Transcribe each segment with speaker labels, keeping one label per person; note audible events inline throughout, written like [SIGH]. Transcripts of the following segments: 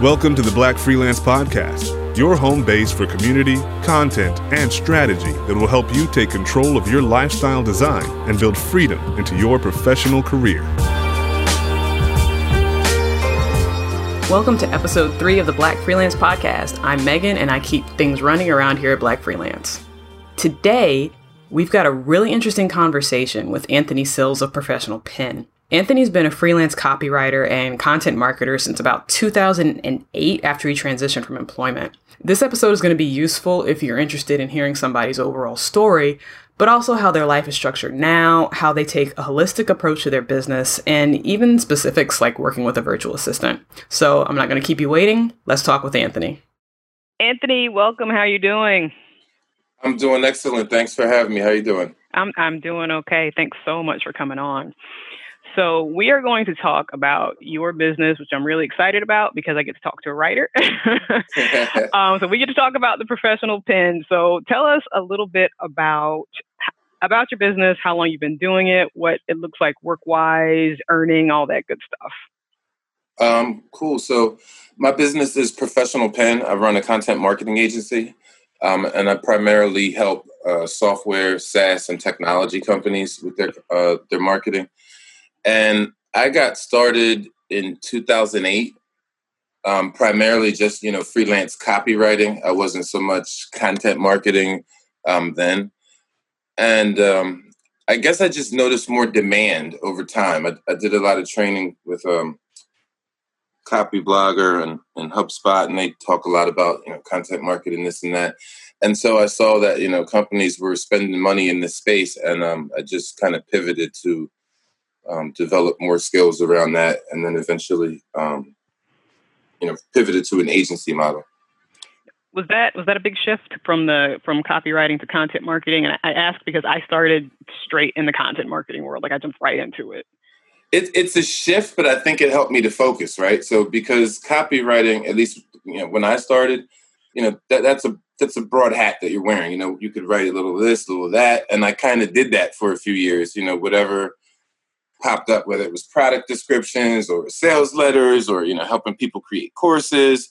Speaker 1: Welcome to the Black Freelance Podcast, your home base for community, content, and strategy that will help you take control of your lifestyle design and build freedom into your professional career.
Speaker 2: Welcome to episode three of the Black Freelance Podcast. I'm Megan, and I keep things running around here at Black Freelance. Today, we've got a really interesting conversation with Anthony Sills of Professional Pen. Anthony's been a freelance copywriter and content marketer since about 2008 after he transitioned from employment. This episode is going to be useful if you're interested in hearing somebody's overall story, but also how their life is structured now, how they take a holistic approach to their business, and even specifics like working with a virtual assistant. So I'm not going to keep you waiting. Let's talk with Anthony. Anthony, welcome. How are you doing?
Speaker 3: I'm doing excellent. Thanks for having me. How are you doing?
Speaker 2: I'm I'm doing okay. Thanks so much for coming on. So, we are going to talk about your business, which I'm really excited about because I get to talk to a writer. [LAUGHS] um, so, we get to talk about the professional pen. So, tell us a little bit about about your business, how long you've been doing it, what it looks like work wise, earning, all that good stuff.
Speaker 3: Um, cool. So, my business is Professional Pen. I run a content marketing agency, um, and I primarily help uh, software, SaaS, and technology companies with their uh, their marketing. And I got started in 2008, um, primarily just, you know, freelance copywriting. I wasn't so much content marketing um, then. And um, I guess I just noticed more demand over time. I, I did a lot of training with um, Copyblogger and, and HubSpot, and they talk a lot about, you know, content marketing, this and that. And so I saw that, you know, companies were spending money in this space, and um, I just kind of pivoted to um, develop more skills around that, and then eventually, um, you know, pivoted to an agency model.
Speaker 2: Was that was that a big shift from the from copywriting to content marketing? And I, ask because I started straight in the content marketing world, like I jumped right into it.
Speaker 3: It, it's a shift, but I think it helped me to focus, right? So because copywriting, at least you know, when I started, you know, that, that's a that's a broad hat that you're wearing. You know, you could write a little of this, a little of that, and I kind of did that for a few years. You know, whatever popped up, whether it was product descriptions or sales letters or, you know, helping people create courses,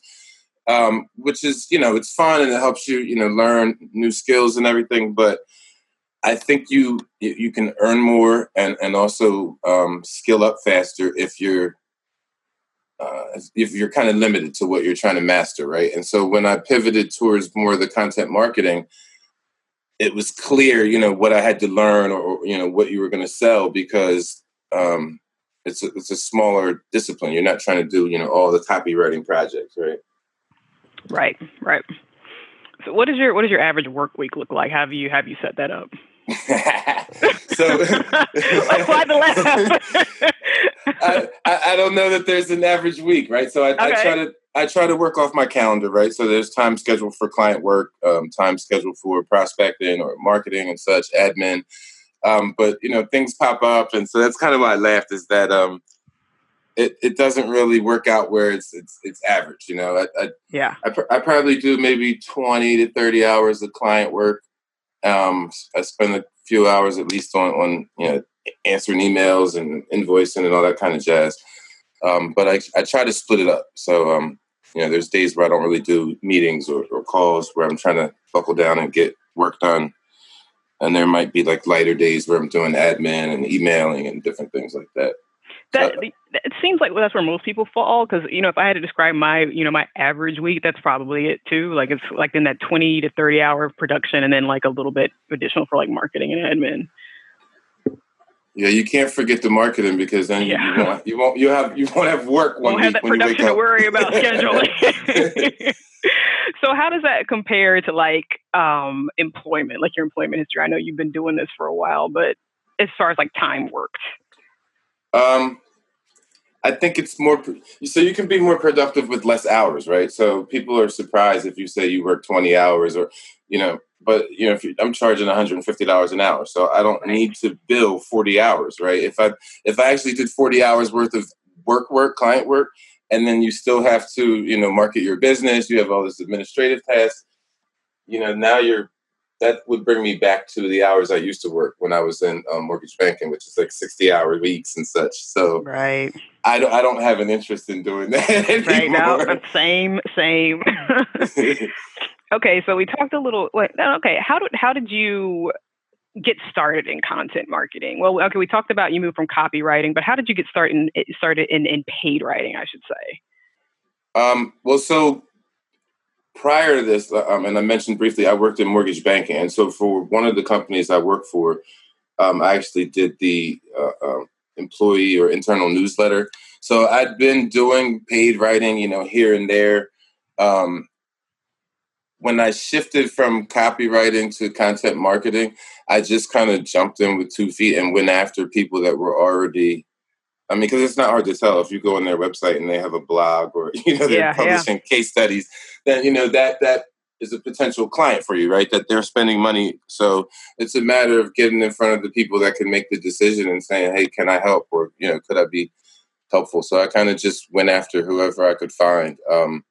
Speaker 3: um, which is, you know, it's fun and it helps you, you know, learn new skills and everything. But I think you you can earn more and, and also um, skill up faster if you're uh, if you're kind of limited to what you're trying to master, right? And so when I pivoted towards more of the content marketing, it was clear, you know, what I had to learn or, you know, what you were going to sell because um, it's a, it's a smaller discipline. You're not trying to do you know all the copywriting projects, right?
Speaker 2: Right, right. So, what is your what does your average work week look like? Have you have you set that up? [LAUGHS]
Speaker 3: so [LAUGHS] why the laugh? I, I, I, don't know that there's an average week, right? So I, okay. I, try to I try to work off my calendar, right? So there's time scheduled for client work, um, time scheduled for prospecting or marketing and such, admin. Um, but you know, things pop up, and so that's kind of why I laughed. Is that um, it, it doesn't really work out where it's it's it's average. You know, I, I
Speaker 2: yeah,
Speaker 3: I, pr- I, probably do maybe twenty to thirty hours of client work. Um, I spend a few hours at least on on you know answering emails and invoicing and all that kind of jazz. Um, but I I try to split it up. So um, you know, there's days where I don't really do meetings or, or calls where I'm trying to buckle down and get work done and there might be like lighter days where I'm doing admin and emailing and different things like that.
Speaker 2: That uh, it seems like that's where most people fall because you know if I had to describe my you know my average week, that's probably it too. Like it's like in that twenty to thirty hour of production, and then like a little bit additional for like marketing and admin.
Speaker 3: Yeah, you can't forget the marketing because then yeah. you, won't, you won't you have you won't have work one
Speaker 2: won't have that production to worry about [LAUGHS] scheduling. [LAUGHS] so how does that compare to like um, employment, like your employment history? I know you've been doing this for a while, but as far as like time worked.
Speaker 3: Um, I think it's more so you can be more productive with less hours, right? So people are surprised if you say you work 20 hours or you know, but you know, if you, I'm charging $150 an hour, so I don't need to bill 40 hours, right? If I if I actually did 40 hours worth of work work, client work, and then you still have to you know market your business you have all this administrative tasks you know now you're that would bring me back to the hours I used to work when I was in um, mortgage banking, which is like sixty hour weeks and such. So
Speaker 2: right,
Speaker 3: I don't I don't have an interest in doing [LAUGHS] that anymore.
Speaker 2: Right now, same same. [LAUGHS] [LAUGHS] okay, so we talked a little. Wait, okay, how did how did you get started in content marketing? Well, okay, we talked about you moved from copywriting, but how did you get started in, started in, in paid writing? I should say.
Speaker 3: Um, well, so prior to this, uh, um, and I mentioned briefly, I worked in mortgage banking, and so for one of the companies I worked for, um, I actually did the uh, uh, employee or internal newsletter. So I'd been doing paid writing, you know, here and there. Um, when I shifted from copywriting to content marketing, I just kind of jumped in with two feet and went after people that were already I mean, because it's not hard to tell if you go on their website and they have a blog or [LAUGHS] you know they're yeah, publishing yeah. case studies, then you know that that is a potential client for you, right? That they're spending money. So it's a matter of getting in front of the people that can make the decision and saying, "Hey, can I help?" or you know, could I be helpful? So I kind of just went after whoever I could find. Um,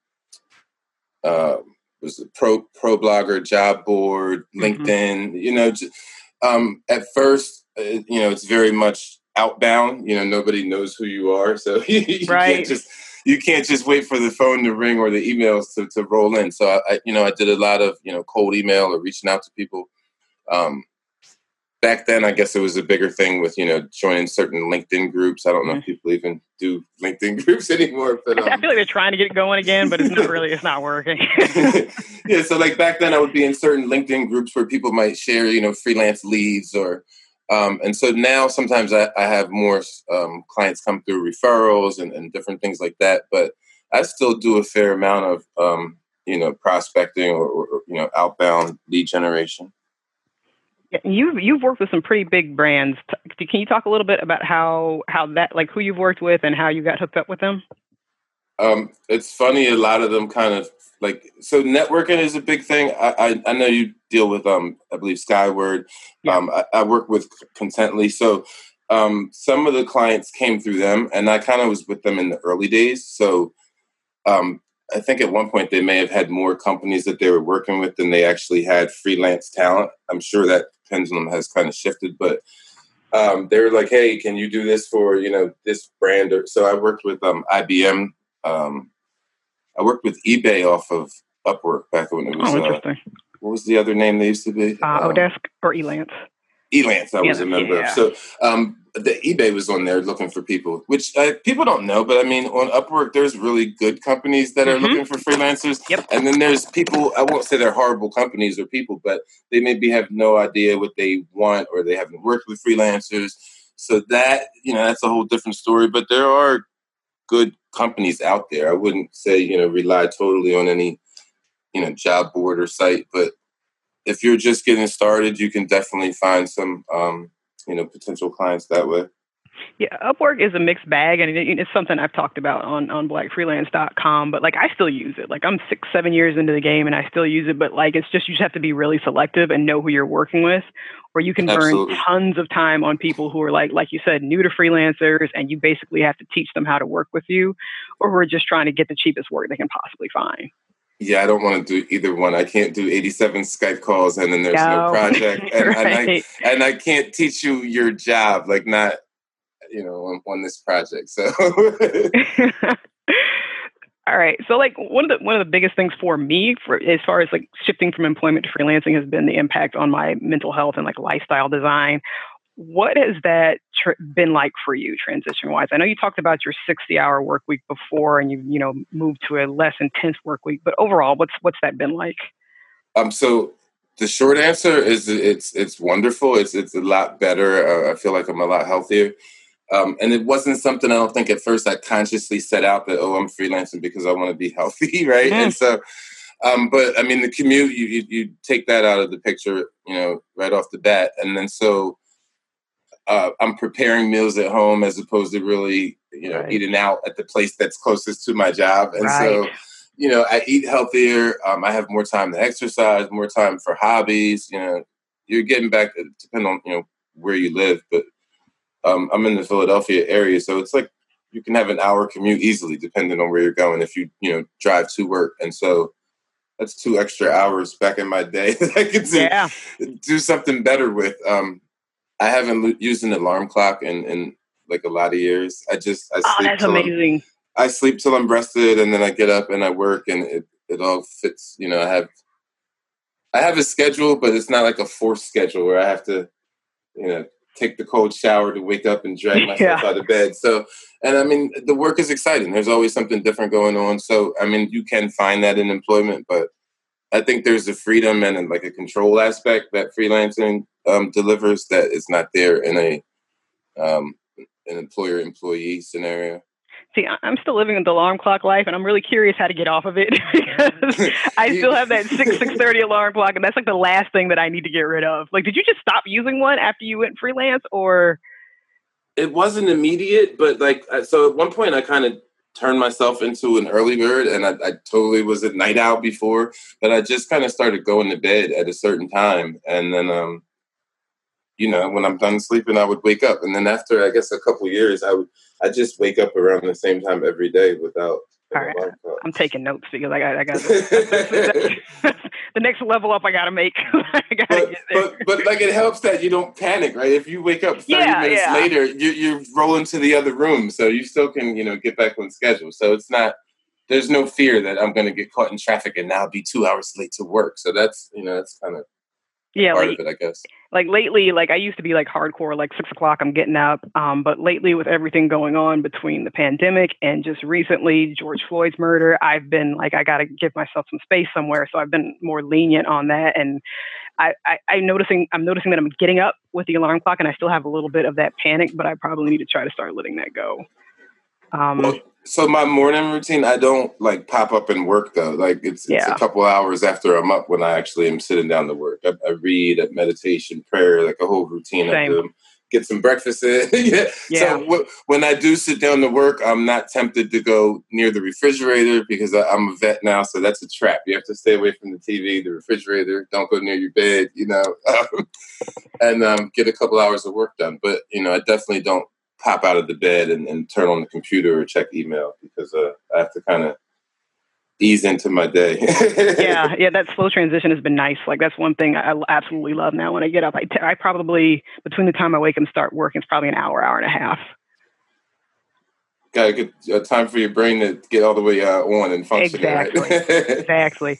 Speaker 3: uh, was a pro pro blogger, job board, mm-hmm. LinkedIn. You know, just, um, at first, uh, you know, it's very much outbound. You know, nobody knows who you are, so [LAUGHS] you right. can't just you can't just wait for the phone to ring or the emails to, to roll in. So I, you know, I did a lot of you know cold email or reaching out to people. Um, back then, I guess it was a bigger thing with you know joining certain LinkedIn groups. I don't know mm-hmm. if people even do LinkedIn [LAUGHS] groups anymore, but
Speaker 2: um, I feel like they're trying to get it going again, but it's not [LAUGHS] really it's not working. [LAUGHS]
Speaker 3: yeah, so like back then, I would be in certain LinkedIn groups where people might share you know freelance leads or um, and so now sometimes I, I have more um, clients come through referrals and, and, different things like that. But I still do a fair amount of um, you know prospecting or, or, you know outbound lead generation.
Speaker 2: You've you've worked with some pretty big brands. Can you talk a little bit about how how that like who you've worked with and how you got hooked up with them?
Speaker 3: Um, it's funny. A lot of them kind of like so. Networking is a big thing. I I, I know you deal with um I believe Skyword. Yeah. Um, I, I, work with Contently. So um, some of the clients came through them, and I kind of was with them in the early days. So um, I think at one point they may have had more companies that they were working with than they actually had freelance talent. I'm sure that pendulum has kind of shifted, but um, they were like, "Hey, can you do this for you know this brand?" Or, so I worked with um, IBM um, I worked with eBay off of Upwork back when it was.
Speaker 2: Oh, interesting. Uh,
Speaker 3: what was the other name they used to be?
Speaker 2: Uh, um, Odesk or Elance.
Speaker 3: Elance, I was a member yeah. of. So um, the eBay was on there looking for people, which uh, people don't know, but I mean, on Upwork, there's really good companies that are mm-hmm. looking for freelancers.
Speaker 2: Yep.
Speaker 3: And then there's people, I won't say they're horrible companies or people, but they maybe have no idea what they want or they haven't worked with freelancers. So that, you know, that's a whole different story. But there are good companies out there. I wouldn't say, you know, rely totally on any, you know, job board or site, but if you're just getting started, you can definitely find some, um, you know, potential clients that way.
Speaker 2: Yeah, Upwork is a mixed bag, and it's something I've talked about on on BlackFreelance.com. But like, I still use it. Like, I'm six, seven years into the game, and I still use it. But like, it's just you just have to be really selective and know who you're working with, or you can Absolutely. burn tons of time on people who are like, like you said, new to freelancers, and you basically have to teach them how to work with you, or who are just trying to get the cheapest work they can possibly find.
Speaker 3: Yeah, I don't want to do either one. I can't do 87 Skype calls and then there's no, no project. [LAUGHS] And, right. and, I, and I can't teach you your job. Like, not you know on, on this project so [LAUGHS] [LAUGHS]
Speaker 2: all right so like one of the one of the biggest things for me for as far as like shifting from employment to freelancing has been the impact on my mental health and like lifestyle design what has that tr- been like for you transition wise i know you talked about your 60 hour work week before and you you know moved to a less intense work week but overall what's what's that been like
Speaker 3: um so the short answer is it's it's wonderful it's it's a lot better uh, i feel like i'm a lot healthier um, and it wasn't something I don't think at first I consciously set out that, oh, I'm freelancing because I want to be [LAUGHS] healthy, right? Mm. And so, um, but I mean, the commute, you, you, you, take that out of the picture, you know, right off the bat. And then so uh, I'm preparing meals at home as opposed to really, you know, right. eating out at the place that's closest to my job. And right. so, you know, I eat healthier. Um, I have more time to exercise, more time for hobbies. You know, you're getting back, depending on, you know, where you live, but um, I'm in the Philadelphia area, so it's like you can have an hour commute easily, depending on where you're going. If you you know drive to work, and so that's two extra hours back in my day [LAUGHS] that I could do, yeah. do something better with. Um, I haven't used an alarm clock in, in like a lot of years. I just I
Speaker 2: oh, that's amazing.
Speaker 3: I'm, I sleep till I'm rested, and then I get up and I work, and it it all fits. You know, I have I have a schedule, but it's not like a forced schedule where I have to, you know, take the cold shower to wake up and drag [LAUGHS] myself yeah. out of bed. So, and I mean, the work is exciting. There's always something different going on. So, I mean, you can find that in employment, but I think there's a freedom and like a control aspect that freelancing um, delivers that is not there in a um, an employer employee scenario.
Speaker 2: See, I'm still living in the alarm clock life, and I'm really curious how to get off of it [LAUGHS] because I [LAUGHS] still have that six six thirty alarm clock, and that's like the last thing that I need to get rid of. Like, did you just stop using one after you went freelance, or?
Speaker 3: It wasn't immediate, but like, so at one point I kind of turned myself into an early bird, and I, I totally was a night owl before, but I just kind of started going to bed at a certain time, and then um, you know, when I'm done sleeping, I would wake up, and then after I guess a couple years, I would I just wake up around the same time every day without.
Speaker 2: All right, I'm taking notes because I got [LAUGHS] I got the next level up. I got to make. [LAUGHS] I
Speaker 3: gotta but, but, but like it helps that you don't panic, right? If you wake up 30 yeah, minutes yeah. later, you you roll into the other room, so you still can you know get back on schedule. So it's not there's no fear that I'm going to get caught in traffic and now be two hours late to work. So that's you know that's kind of
Speaker 2: yeah,
Speaker 3: part like, of it, I guess.
Speaker 2: Like lately, like I used to be like hardcore, like six o'clock, I'm getting up. Um, but lately, with everything going on between the pandemic and just recently George Floyd's murder, I've been like, I got to give myself some space somewhere. So I've been more lenient on that, and I, I, I'm noticing, I'm noticing that I'm getting up with the alarm clock, and I still have a little bit of that panic, but I probably need to try to start letting that go.
Speaker 3: Um, well, so my morning routine, I don't like pop up and work though. Like it's, yeah. it's a couple hours after I'm up when I actually am sitting down to work. I, I read, a meditation, prayer, like a whole routine. Same. I do. Get some breakfast in. yeah. [LAUGHS] yeah. So w- when I do sit down to work, I'm not tempted to go near the refrigerator because I, am a vet now. So that's a trap. You have to stay away from the TV, the refrigerator. Don't go near your bed. You know, [LAUGHS] and um, get a couple hours of work done. But you know, I definitely don't pop out of the bed and, and turn on the computer or check email because uh, I have to kind of ease into my day. [LAUGHS]
Speaker 2: yeah, yeah, that slow transition has been nice. Like that's one thing I absolutely love now. When I get up, I, t- I probably between the time I wake and start working, it's probably an hour, hour and a half.
Speaker 3: Got a good uh, time for your brain to get all the way uh, on and function.
Speaker 2: Exactly. Right? [LAUGHS] exactly.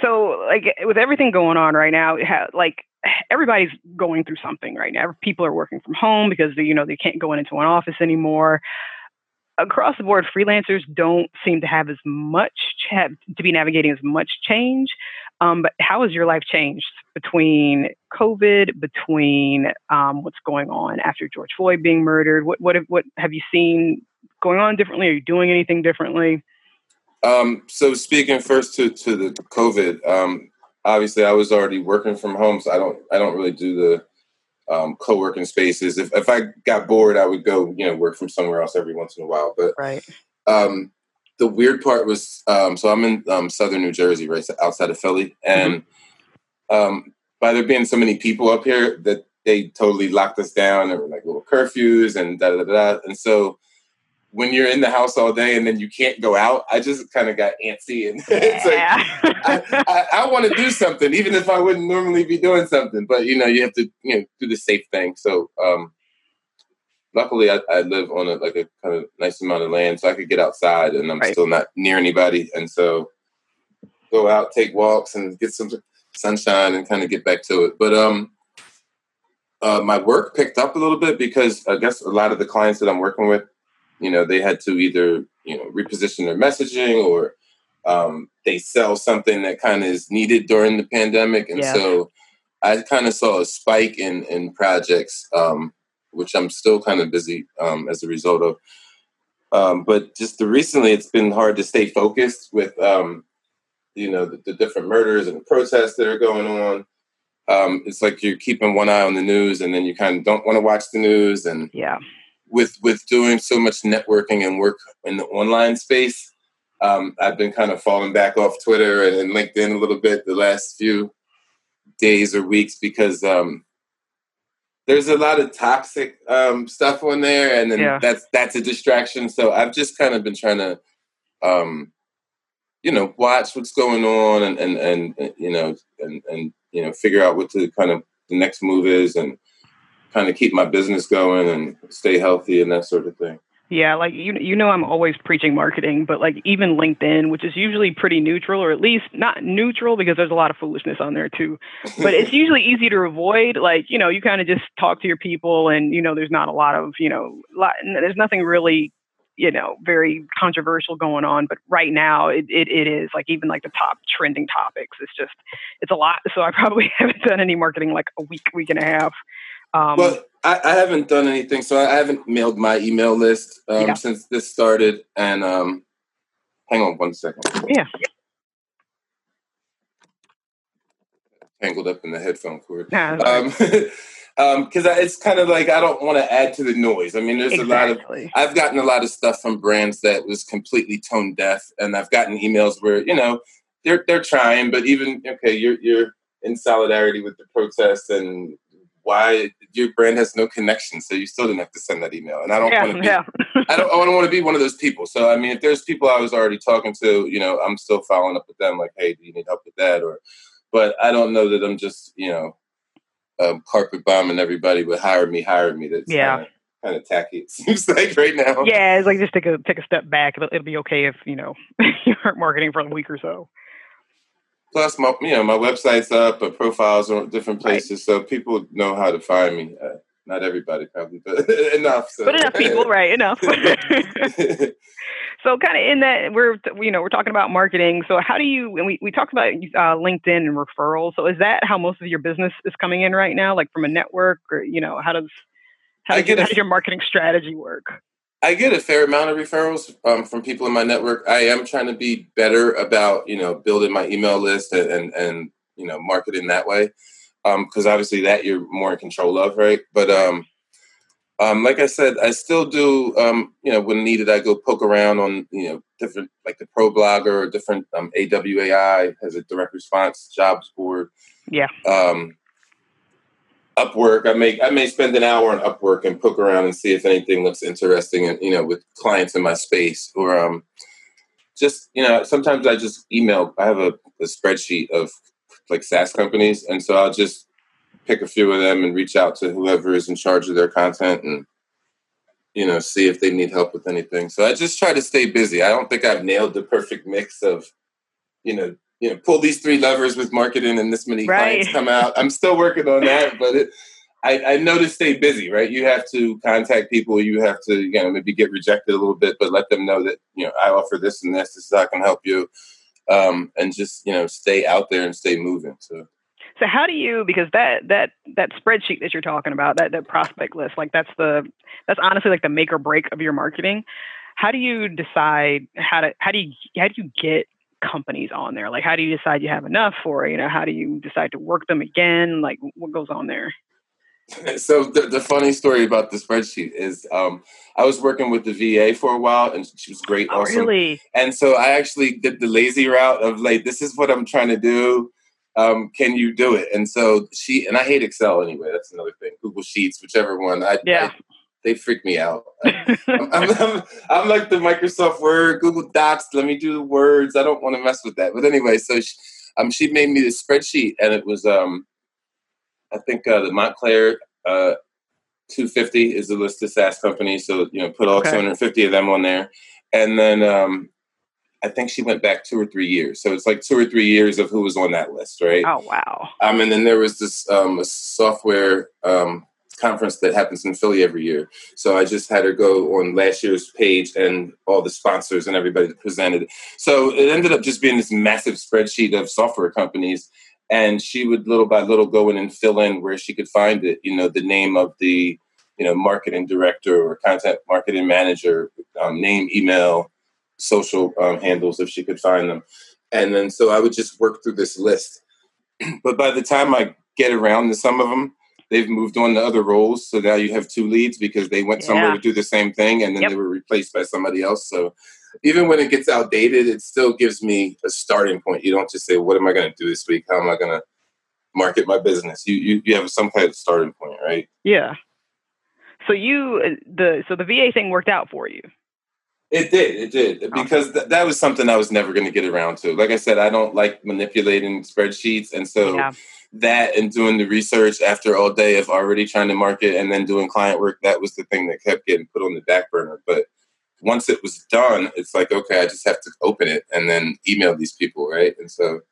Speaker 2: So, like with everything going on right now, like everybody's going through something right now. People are working from home because they, you know they can't go into an office anymore. Across the board, freelancers don't seem to have as much to be navigating as much change. Um, but how has your life changed between COVID, between um, what's going on after George Floyd being murdered? What what have, what have you seen going on differently? Are you doing anything differently?
Speaker 3: Um, so speaking first to to the COVID, um, obviously I was already working from home, so I don't I don't really do the um, co-working spaces. If if I got bored, I would go you know work from somewhere else every once in a while. But
Speaker 2: right.
Speaker 3: Um, the weird part was um, so I'm in um, southern New Jersey, right outside of Philly, and mm-hmm. um, by there being so many people up here, that they totally locked us down. There were like little curfews and da da da, and so when you're in the house all day and then you can't go out, I just kind of got antsy and [LAUGHS] it's like I, I, I want to do something, even if I wouldn't normally be doing something. But you know, you have to you know do the safe thing. So um, luckily, I, I live on a like a kind of nice amount of land, so I could get outside, and I'm right. still not near anybody, and so go out, take walks, and get some sunshine, and kind of get back to it. But um. Uh, my work picked up a little bit because I guess a lot of the clients that I'm working with you know they had to either you know reposition their messaging or um, they sell something that kind of is needed during the pandemic. And yeah. so i kind of saw a spike in in projects um, which i'm still kind of busy um, as a result of. Um, but just the recently it's been hard to stay focused with um, you know the, the, different murders and the protests that are going on. Um, it's like you're keeping one eye on the news and then you kind of don't want to watch the news and
Speaker 2: yeah
Speaker 3: with with doing so much networking and work in the online space, um, I've been kind of falling back off Twitter and, and, LinkedIn a little bit the last few days or weeks because um, there's a lot of toxic um, stuff on there, and then yeah. that's that's a distraction. So I've just kind of been trying to um, you know, watch what's going on and, and, and, you know, and, and, you know, figure out what the kind of the next move is and kind of keep my business going and stay healthy and that sort of thing.
Speaker 2: Yeah, like you you know I'm always preaching marketing, but like even LinkedIn, which is usually pretty neutral or at least not neutral because there's a lot of foolishness on there too. [LAUGHS] But it's usually easy to avoid. Like, you know, you kind of just talk to your people and you know there's not a lot of, you know, lot, there's nothing really you know, very controversial going on. But right now, it, it, it is like even like the top trending topics. It's just, it's a lot. So I probably [LAUGHS] haven't done any marketing like a week, week and a half.
Speaker 3: Um, well, I, I, haven't done anything. So I haven't mailed my email list um, yeah. since this started. And um, hang on one second.
Speaker 2: Yeah.
Speaker 3: Tangled up in the headphone cord. Nah, um, because [LAUGHS] um, it's kind of like I don't want to add to the noise. I mean, there's exactly. a lot of I've gotten a lot of stuff from brands that was completely tone deaf, and I've gotten emails where you know they're they're trying, but even okay, you're you're in solidarity with the protest and why your brand has no connection, so you still didn't have to send that email. And I don't yeah, want to be, yeah. I don't, I don't want to be one of those people. So I mean, if there's people I was already talking to, you know, I'm still following up with them, like, hey, do you need help with that? Or, but I don't know that I'm just, you know, um, carpet bombing everybody would hire me, hire me. That's yeah. Kind of tacky. [LAUGHS] It seems like right now.
Speaker 2: Yeah, it's like just take a take a step back. It'll, it'll be okay if you know [LAUGHS] you aren't marketing for a week or so.
Speaker 3: Plus, my you know my website's up, but profiles are different places, right. so people know how to find me. Uh, not everybody probably, but [LAUGHS] enough. So.
Speaker 2: But enough people, right? Enough. [LAUGHS] [LAUGHS] So kind of in that we're you know we're talking about marketing. So how do you and we we talked about uh, LinkedIn and referrals. So is that how most of your business is coming in right now? Like from a network, or you know how does how, does, how does your marketing strategy work?
Speaker 3: I get a fair amount of referrals um, from people in my network. I am trying to be better about you know building my email list and and, and you know marketing that way because um, obviously that you're more in control of, right? But um, um, like I said, I still do, um, you know, when needed, I go poke around on, you know, different, like the Pro Blogger or different um, AWAI has a direct response jobs board.
Speaker 2: Yeah.
Speaker 3: Um, Upwork, I may I may spend an hour on Upwork and poke around and see if anything looks interesting, and you know, with clients in my space, or um, just you know, sometimes I just email. I have a, a spreadsheet of like SaaS companies, and so I'll just pick a few of them and reach out to whoever is in charge of their content and you know see if they need help with anything so i just try to stay busy i don't think i've nailed the perfect mix of you know you know pull these three levers with marketing and this many right. clients come out i'm still working on that [LAUGHS] but it I, I know to stay busy, right? You have to contact people. You have to, you know, maybe get rejected a little bit, but let them know that, you know, I offer this and this. This is how I can help you. Um, and just, you know, stay out there and stay moving. So
Speaker 2: so how do you because that that that spreadsheet that you're talking about, that that prospect list, like that's the that's honestly like the make or break of your marketing. How do you decide how to how do you how do you get companies on there? Like how do you decide you have enough or you know, how do you decide to work them again? Like what goes on there? [LAUGHS]
Speaker 3: So the, the funny story about the spreadsheet is um, I was working with the VA for a while and she was great.
Speaker 2: Oh, awesome. really?
Speaker 3: And so I actually did the lazy route of like, this is what I'm trying to do um, can you do it? And so she and I hate Excel anyway. That's another thing. Google Sheets, whichever one. I,
Speaker 2: yeah.
Speaker 3: I, they freak me out. [LAUGHS] I, I'm, I'm, I'm, like the Microsoft Word, Google Docs. Let me do the words. I don't want to mess with that. But anyway, so she, um, she made me this spreadsheet, and it was um, I think uh, the Montclare uh, 250 is the list of SaaS companies. So you know, put all okay. 250 of them on there, and then um, I think she went back two or three years. So it's like two or three years of who was on that list, right?
Speaker 2: Oh wow.
Speaker 3: Um, and then there was this um, software um, conference that happens in Philly every year. So I just had her go on last year's page and all the sponsors and everybody that presented. So it ended up just being this massive spreadsheet of software companies. And she would little by little go in and fill in where she could find it, you know, the name of the, you know, marketing director or content marketing manager, um, name, email, social um, handles if she could find them. And then so I would just work through this list. [CLEARS THROAT] but by the time I get around to some of them, they've moved on to other roles. So now you have two leads because they went somewhere yeah. to do the same thing and then yep. they were replaced by somebody else. So even when it gets outdated, it still gives me a starting point. You don't just say, What am I going to do this week? How am I going to market my business? You, you you have some kind of starting point, right?
Speaker 2: Yeah. So you uh, the so the VA thing worked out for you.
Speaker 3: It did. It did because th- that was something I was never going to get around to. Like I said, I don't like manipulating spreadsheets, and so yeah. that and doing the research after all day of already trying to market and then doing client work, that was the thing that kept getting put on the back burner. But once it was done, it's like okay, I just have to open it and then email these people, right? And so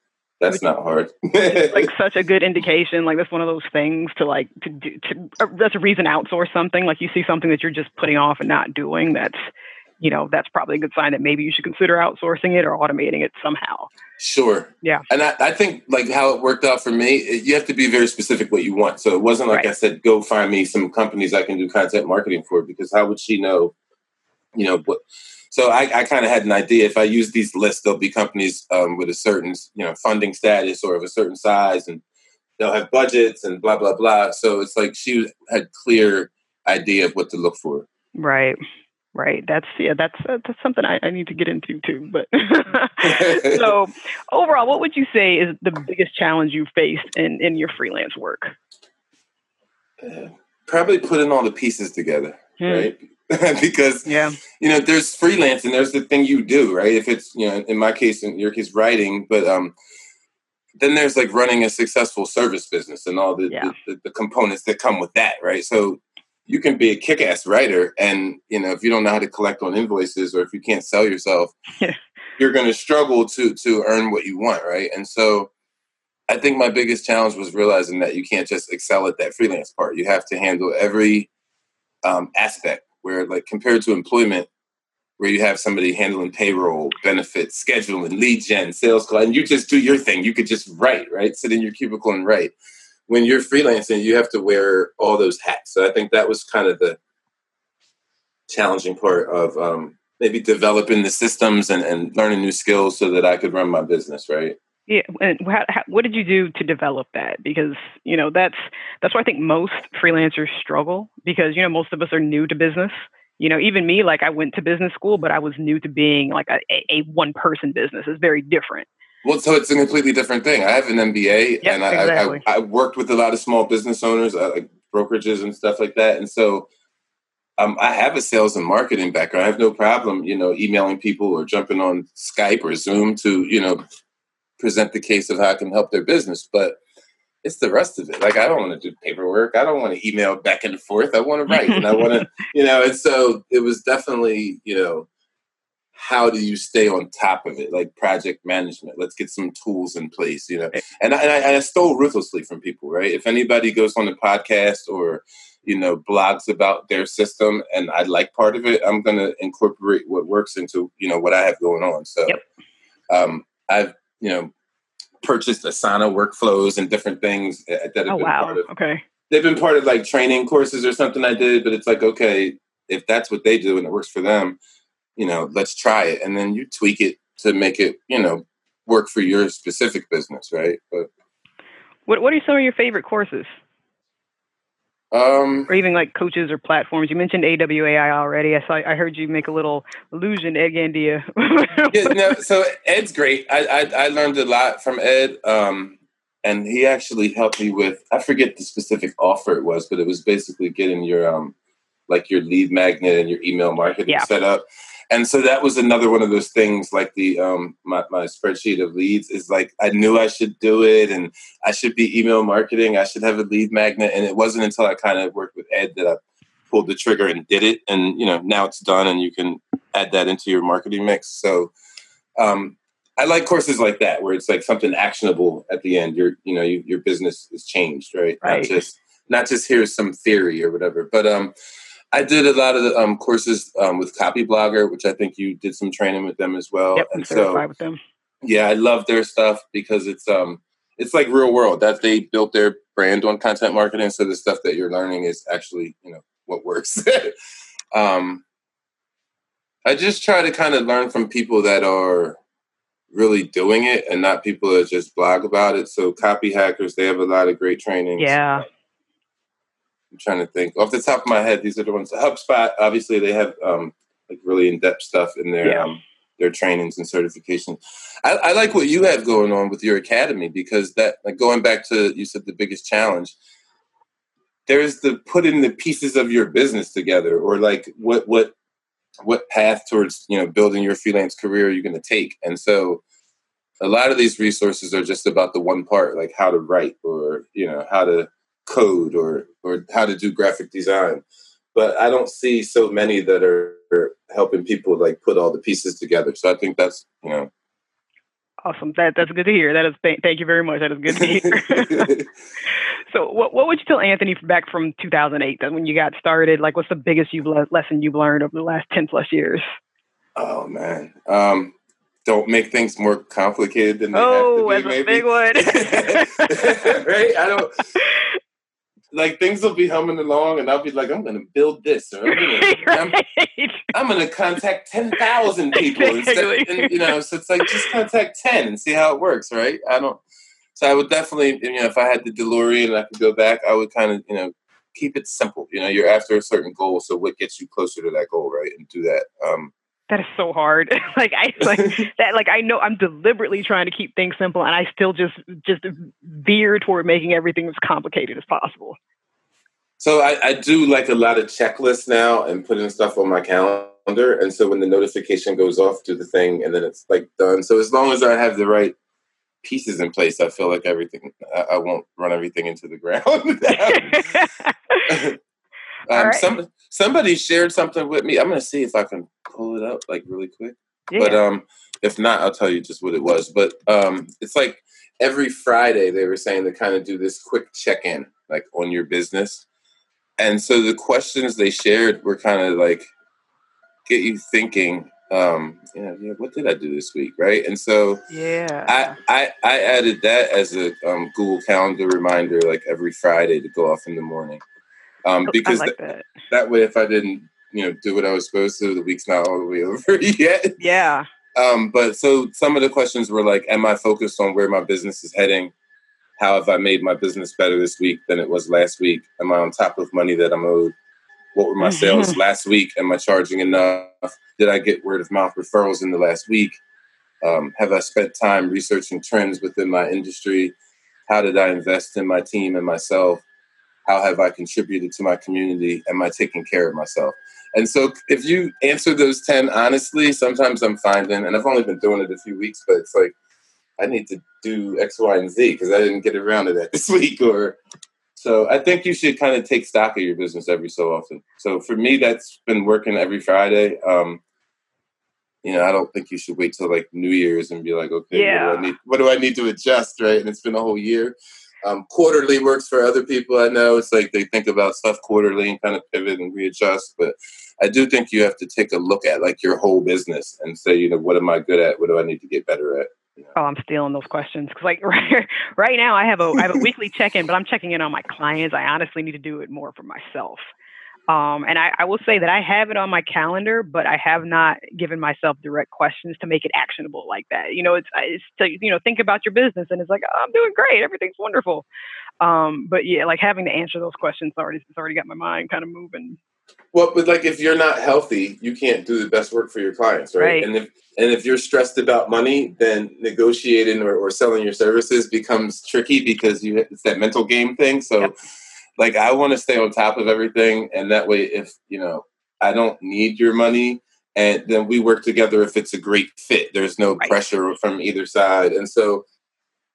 Speaker 3: that's not hard.
Speaker 2: it's like [LAUGHS] such a good indication. Like that's one of those things to like to do. To, uh, that's a reason outsource something. Like you see something that you're just putting off and not doing. That's you know that's probably a good sign that maybe you should consider outsourcing it or automating it somehow.
Speaker 3: Sure.
Speaker 2: Yeah.
Speaker 3: And I, I think like how it worked out for me, you have to be very specific what you want. So it wasn't like right. I said, go find me some companies I can do content marketing for because how would she know, you know, what so I, I kind of had an idea. If I use these lists, there'll be companies um, with a certain, you know, funding status or of a certain size, and they'll have budgets and blah blah blah. So it's like she had clear idea of what to look for.
Speaker 2: Right. Right. That's yeah. That's uh, that's something I, I need to get into too. But [LAUGHS] [LAUGHS] so overall, what would you say is the biggest challenge you faced in in your freelance work?
Speaker 3: Uh, probably putting all the pieces together. Hmm. Right. [LAUGHS] because
Speaker 2: yeah,
Speaker 3: you know, there's freelance and there's the thing you do, right? If it's you know, in my case, in your case, writing, but um, then there's like running a successful service business and all the, yeah. the, the, the components that come with that, right? So you can be a kick-ass writer, and you know, if you don't know how to collect on invoices or if you can't sell yourself, you're going to struggle to to earn what you want, right? And so. I think my biggest challenge was realizing that you can't just excel at that freelance part. You have to handle every um, aspect where like compared to employment where you have somebody handling payroll, benefits, scheduling, lead gen, sales call, and you just do your thing. You could just write, right? Sit in your cubicle and write. When you're freelancing, you have to wear all those hats. So I think that was kind of the challenging part of um, maybe developing the systems and, and learning new skills so that I could run my business, right?
Speaker 2: Yeah, and how, how, what did you do to develop that? Because you know that's that's why I think most freelancers struggle because you know most of us are new to business. You know, even me, like I went to business school, but I was new to being like a, a one person business. It's very different.
Speaker 3: Well, so it's a completely different thing. I have an MBA,
Speaker 2: yep,
Speaker 3: and I,
Speaker 2: exactly.
Speaker 3: I, I, worked with a lot of small business owners, uh, like brokerages and stuff like that. And so, um, I have a sales and marketing background. I have no problem, you know, emailing people or jumping on Skype or Zoom to, you know, present the case of how I can help their business. But it's the rest of it. Like I don't want to do paperwork. I don't want to email back and forth. I want to write and I want to, [LAUGHS] you know. And so it was definitely, you know, how do you stay on top of it? Like project management. Let's get some tools in place, you know. And I, and I, and I stole ruthlessly from people, right? If anybody goes on the podcast or you know blogs about their system and I like part of it, I'm going to incorporate what works into you know what I have going on. So.
Speaker 2: Yep.
Speaker 3: Um, I've you know, purchased Asana workflows and different things that have
Speaker 2: oh,
Speaker 3: been
Speaker 2: wow.
Speaker 3: part of.
Speaker 2: Okay.
Speaker 3: They've been part of like training courses or something I did, but it's like, okay, if that's what they do and it works for them, you know, let's try it. And then you tweak it to make it, you know, work for your specific business, right? But
Speaker 2: what what are some of your favorite courses?
Speaker 3: Um,
Speaker 2: or even like coaches or platforms. You mentioned AWAI already. I saw. I heard you make a little allusion Ed Gandia.
Speaker 3: yeah, [LAUGHS] no, so Ed's great. I, I, I learned a lot from Ed, um, and he actually helped me with. I forget the specific offer it was, but it was basically getting your um, like your lead magnet and your email marketing
Speaker 2: yeah.
Speaker 3: set up and so that was another one of those things like the um my, my spreadsheet of leads is like i knew i should do it and i should be email marketing. I should have a lead magnet. And it wasn't until i kind of worked with ed that i pulled the trigger and did it. And you know now it's done and you can add that into your marketing mix. So um i like courses like that where it's like something actionable at the end. Your you know you, your business is changed right?
Speaker 2: right.
Speaker 3: not just not just here's some theory or whatever. But um I did a lot of the um, courses um, with Copyblogger, which I think you did some training with them as well.
Speaker 2: Yep, and so, with them.
Speaker 3: yeah, I love their stuff because it's um it's like real world that they built their brand on content marketing. So the stuff that you're learning is actually you know what works. [LAUGHS] um, I just try to kind of learn from people that are really doing it and not people that just blog about it. So copy hackers, they have a lot of great training.
Speaker 2: Yeah.
Speaker 3: I'm trying to think off the top of my head. These are the ones. HubSpot, obviously, they have um, like really in depth stuff in their
Speaker 2: yeah.
Speaker 3: um, their trainings and certifications. I, I, like what you have going on with your academy because that, like going back to you said, the biggest challenge. There's the putting the pieces of your business together, or like what what what path towards you know building your freelance career you're going to take and so a lot of these resources are just about the one part like how to write or you know how to code or or how to do graphic design but i don't see so many that are helping people like put all the pieces together so i think that's you know
Speaker 2: Awesome. That that's good to hear. That is th- thank you very much. That is good to hear. [LAUGHS] so, what what would you tell Anthony back from 2008? That when you got started, like, what's the biggest you've le- lesson you've learned over the last 10 plus years?
Speaker 3: Oh man, um, don't make things more complicated than they
Speaker 2: oh,
Speaker 3: have to
Speaker 2: be.
Speaker 3: Oh, that's a big one. [LAUGHS] right? I don't like things will be humming along, and I'll be like, I'm going to build this, or I'm going [LAUGHS] right. to, contact ten thousand [LAUGHS] people, exactly. instead, and, you know. So it's like just contact ten and see how it works, right? I don't. So I would definitely, you know, if I had the DeLorean and I could go back, I would kind of, you know, keep it simple. You know, you're after a certain goal, so what gets you closer to that goal, right? And do that. Um,
Speaker 2: that is so hard. [LAUGHS] like I like [LAUGHS] that. Like I know I'm deliberately trying to keep things simple, and I still just just veer toward making everything as complicated as possible.
Speaker 3: So I, I do like a lot of checklists now and putting stuff on my calendar. And so when the notification goes off, do the thing, and then it's like done. So as long as I have the right pieces in place, I feel like everything. I, I won't run everything into the [LAUGHS] ground. Um, right. some, somebody shared something with me. I'm going to see if I can pull it up like really quick. Yeah. But um, if not, I'll tell you just what it was. But um, it's like every Friday they were saying to kind of do this quick check in, like on your business and so the questions they shared were kind of like get you thinking um yeah, yeah what did i do this week right and so
Speaker 2: yeah
Speaker 3: i i, I added that as a um, google calendar reminder like every friday to go off in the morning um because
Speaker 2: like
Speaker 3: th- that. that way if i didn't you know do what i was supposed to the week's not all the way [LAUGHS] over yet
Speaker 2: yeah
Speaker 3: um but so some of the questions were like am i focused on where my business is heading how have I made my business better this week than it was last week? Am I on top of money that I'm owed? What were my mm-hmm. sales last week? Am I charging enough? Did I get word of mouth referrals in the last week? Um, have I spent time researching trends within my industry? How did I invest in my team and myself? How have I contributed to my community? Am I taking care of myself? And so, if you answer those 10 honestly, sometimes I'm finding, and I've only been doing it a few weeks, but it's like I need to do X, Y, and Z because I didn't get around to that [LAUGHS] this week. Or so I think you should kind of take stock of your business every so often. So for me, that's been working every Friday. Um, you know, I don't think you should wait till like New Year's and be like, okay, yeah. what, do I need, what do I need to adjust, right? And it's been a whole year. Um, quarterly works for other people. I know it's like they think about stuff quarterly and kind of pivot and readjust, but I do think you have to take a look at like your whole business and say, you know, what am I good at? What do I need to get better at?
Speaker 2: Oh, I'm stealing those questions because, like, [LAUGHS] right, right now I have a I have a [LAUGHS] weekly check in, but I'm checking in on my clients. I honestly need to do it more for myself. Um, and I, I, will say that I have it on my calendar, but I have not given myself direct questions to make it actionable like that. You know, it's, it's to, you know, think about your business and it's like, oh, I'm doing great. Everything's wonderful. Um, but yeah, like having to answer those questions already, it's already got my mind kind of moving
Speaker 3: well, but like if you're not healthy, you can't do the best work for your clients, right? right. And if and if you're stressed about money, then negotiating or, or selling your services becomes tricky because you it's that mental game thing. So, yep. Like, I want to stay on top of everything, and that way, if you know, I don't need your money, and then we work together if it's a great fit. There's no right. pressure from either side, and so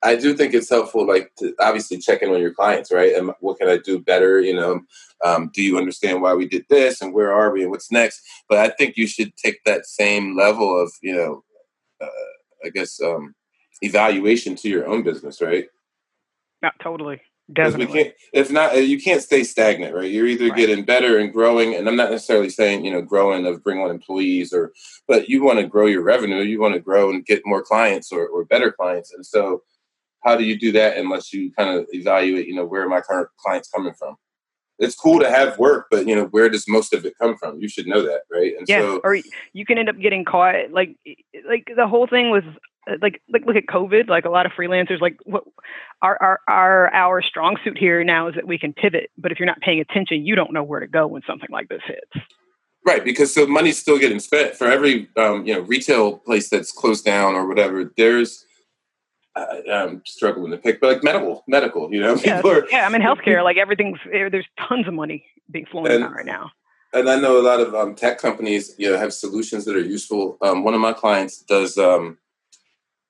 Speaker 3: I do think it's helpful, like to obviously check in on your clients, right? And what can I do better? You know, um, do you understand why we did this and where are we and what's next? But I think you should take that same level of, you know, uh, I guess um, evaluation to your own business, right?
Speaker 2: Not totally. Definitely.
Speaker 3: We can't, if not, you can't stay stagnant, right? You're either right. getting better and growing, and I'm not necessarily saying, you know, growing of bring on employees or, but you want to grow your revenue, you want to grow and get more clients or, or better clients. And so, how do you do that unless you kind of evaluate, you know, where are my current clients coming from? It's cool to have work, but you know, where does most of it come from? You should know that, right?
Speaker 2: And yeah, so, or you can end up getting caught. Like, like the whole thing was like, like look at COVID. Like a lot of freelancers, like what our our our our strong suit here now is that we can pivot. But if you're not paying attention, you don't know where to go when something like this hits.
Speaker 3: Right, because so money's still getting spent for every um, you know retail place that's closed down or whatever. There's I'm struggling to pick, but like medical, medical, you know, [LAUGHS]
Speaker 2: yeah, are, yeah. I'm in healthcare. Like everything's eh, there's tons of money being flowing and, around right now.
Speaker 3: and I know a lot of um, tech companies, you know, have solutions that are useful. Um, one of my clients does um,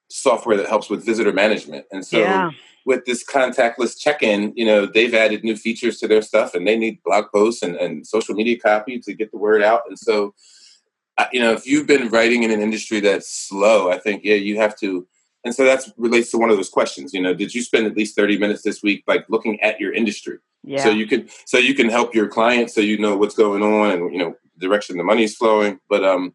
Speaker 3: software that helps with visitor management, and so
Speaker 2: Yeah.
Speaker 3: with this contactless check-in, you know, they've added new features to their stuff, and they need blog posts and, and social media copy to get the word out. And so, you know, if you've been writing in an industry that's slow, I think yeah, you have to. And so that relates to one of those questions. You know, did you spend at least thirty minutes this week, like looking at your industry?
Speaker 2: Yeah.
Speaker 3: So you can so you can help your client so you know what's going on and you know direction the money's flowing. But um,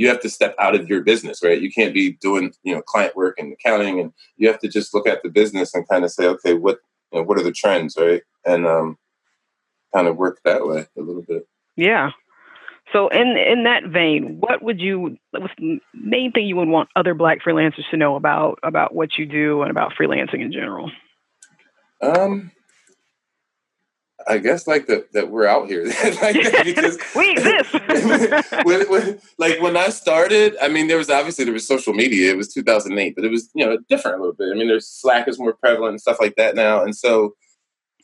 Speaker 3: you have to step out of your business, right? You can't be doing you know client work and accounting, and you have to just look at the business and kind of say, okay, what you know, what are the trends, right? And um, kind of work that way a little bit.
Speaker 2: Yeah. So in in that vein, what would you what's the main thing you would want other black freelancers to know about about what you do and about freelancing in general?
Speaker 3: Um, I guess like that that we're out here, [LAUGHS] like, [LAUGHS] because [LAUGHS]
Speaker 2: we exist.
Speaker 3: when, when, like when I started, I mean, there was obviously there was social media. It was 2008, but it was you know different a little bit. I mean, there's Slack is more prevalent and stuff like that now, and so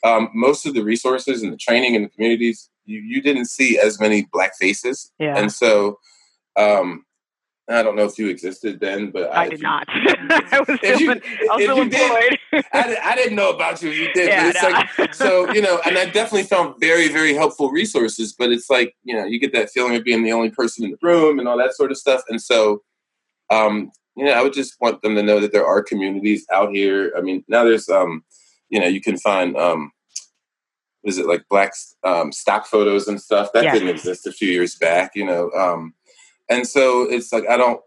Speaker 3: um, most of the resources and the training and the communities, you you didn't see as many black faces,
Speaker 2: yeah.
Speaker 3: and so um, I don't know if you existed then, but
Speaker 2: I
Speaker 3: if
Speaker 2: did
Speaker 3: you-
Speaker 2: not. [LAUGHS] I was still,
Speaker 3: you-
Speaker 2: in- I was still
Speaker 3: you did,
Speaker 2: employed. [LAUGHS]
Speaker 3: I, I didn't know about you. You did,
Speaker 2: Yeah,
Speaker 3: but it's
Speaker 2: no.
Speaker 3: like so you know, and I [LAUGHS] definitely found very very helpful resources. But it's like you know, you get that feeling of being the only person in the room and all that sort of stuff. And so, um, you know, I would just want them to know that there are communities out here. I mean, now there's um, you know, you can find um, is it like black um, stock photos and stuff that
Speaker 2: Yeah.
Speaker 3: didn't exist a few years back. You know, um, and so it's like I don't.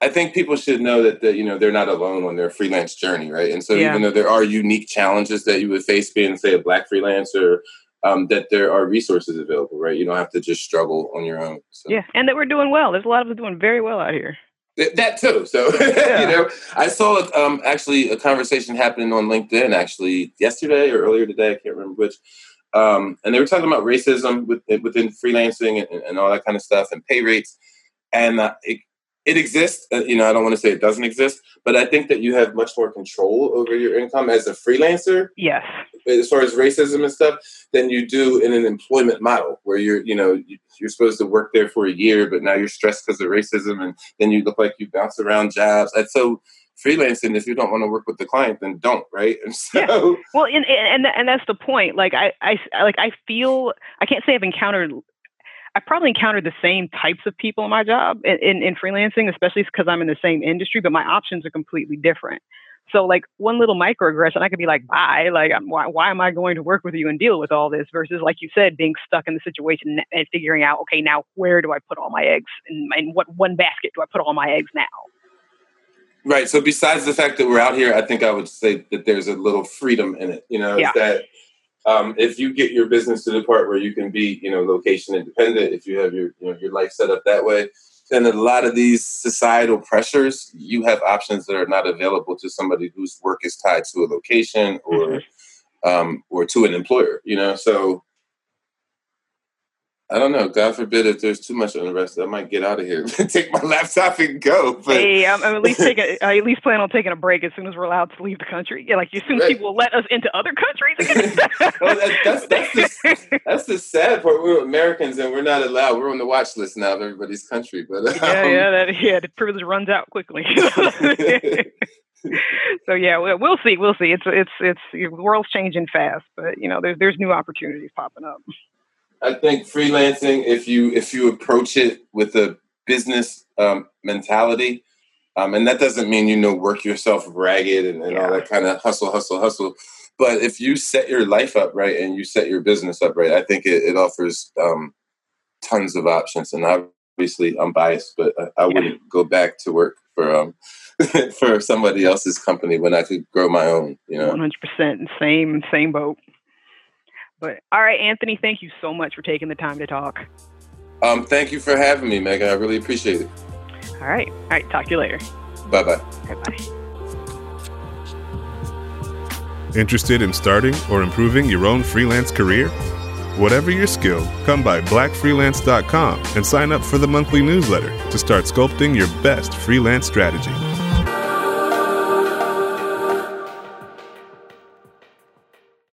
Speaker 3: I think people should know that, that you know they're not alone on their freelance journey, right? And so
Speaker 2: Yeah.
Speaker 3: even though there are unique challenges that you would face being, say, a black freelancer, um, that there are resources available, right? You don't have to just struggle on your own. So.
Speaker 2: yeah, and that we're doing well. There's a lot of us doing very well out here.
Speaker 3: Th- That too. So [LAUGHS]
Speaker 2: Yeah.
Speaker 3: you know, I saw um, actually a conversation happening on LinkedIn actually yesterday or earlier today. I can't remember which. Um, and they were talking about racism with, within freelancing and, and all that kind of stuff and pay rates. And uh, it, it exists. Uh, you know, I don't want to say it doesn't exist, but I think that you have much more control over your income as a freelancer
Speaker 2: Yes.
Speaker 3: as far as racism and stuff than you do in an employment model where you're you know you- you're supposed to work there for a year but now you're stressed because of racism and then you look like you bounce around jobs and so freelancing if you don't want to work with the client then don't right and so
Speaker 2: Well, and and and that's the point. Like I, I like I feel I can't say I've encountered. I probably encountered the same types of people in my job in, in, in freelancing, especially because I'm in the same industry, but my options are completely different. So, like one little microaggression, I could be like, "Bye." Like, I'm, why, why am I going to work with you and deal with all this? Versus, like you said, being stuck in the situation and figuring out, okay, now where do I put all my eggs, and, and what one basket do I put all my eggs now?
Speaker 3: Right so besides the fact that we're out here i think i would say that there's a little freedom in it you know
Speaker 2: Yeah.
Speaker 3: that um, if you get your business to the part where you can be you know location independent if you have your you know your life set up that way then a lot of these societal pressures you have options that are not available to somebody whose work is tied to a location or um, or to an employer you know so I don't know. God forbid if there's too much unrest, I might get out of here, [LAUGHS] take my laptop and go. But
Speaker 2: hey, I'm, I'm at least taking. [LAUGHS] I at least plan on taking a break as soon as we're allowed to leave the country. Yeah, like as soon as people will let us into other countries. [LAUGHS]
Speaker 3: Well, that- that's- that's the- That's the sad part. We're Americans and we're not allowed. We're on the watch list now of everybody's country. But um,
Speaker 2: yeah, yeah, that, yeah. The privilege runs out quickly. so yeah, we'll, we'll see. We'll see. It's it's it's the world's changing fast, but you know, there's there's new opportunities popping up.
Speaker 3: I think freelancing, if you if you approach it with a business um, mentality, um, and that doesn't mean you know work yourself ragged and, and all that kind of hustle, hustle, hustle. But if you set your life up right and you set your business up right, I think it, it offers um, tons of options. And obviously, I'm biased, but I, I wouldn't go back to work for um, [LAUGHS] for somebody else's company when I could grow my own. You know.
Speaker 2: One hundred percent, same same boat. But all right, Anthony, thank you so much for taking the time to talk.
Speaker 3: Um, thank you for having me, Megan. I really appreciate it.
Speaker 2: All right, all right, talk to you later.
Speaker 3: Bye bye.
Speaker 2: Bye bye.
Speaker 1: Interested in starting or improving your own freelance career? Whatever your skill, come by blackfreelance.com and sign up for the monthly newsletter to start sculpting your best freelance strategy.